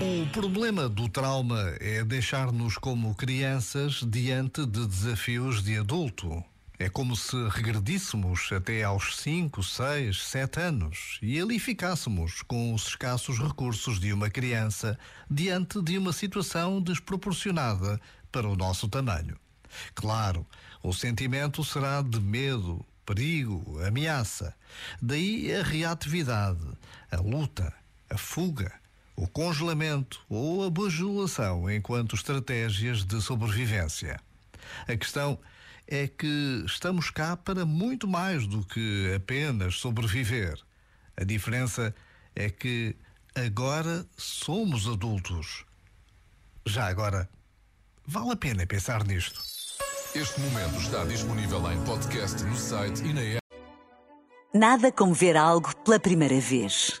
O problema do trauma é deixar-nos como crianças diante de desafios de adulto. É como se regredíssemos até aos 5, 6, 7 anos e ali ficássemos com os escassos recursos de uma criança diante de uma situação desproporcionada para o nosso tamanho. Claro, o sentimento será de medo, perigo, ameaça. Daí a reatividade, a luta, a fuga o congelamento ou a bajulação enquanto estratégias de sobrevivência. A questão é que estamos cá para muito mais do que apenas sobreviver. A diferença é que agora somos adultos. Já agora, vale a pena pensar nisto. Este momento está disponível em podcast no site e na app. Nada como ver algo pela primeira vez.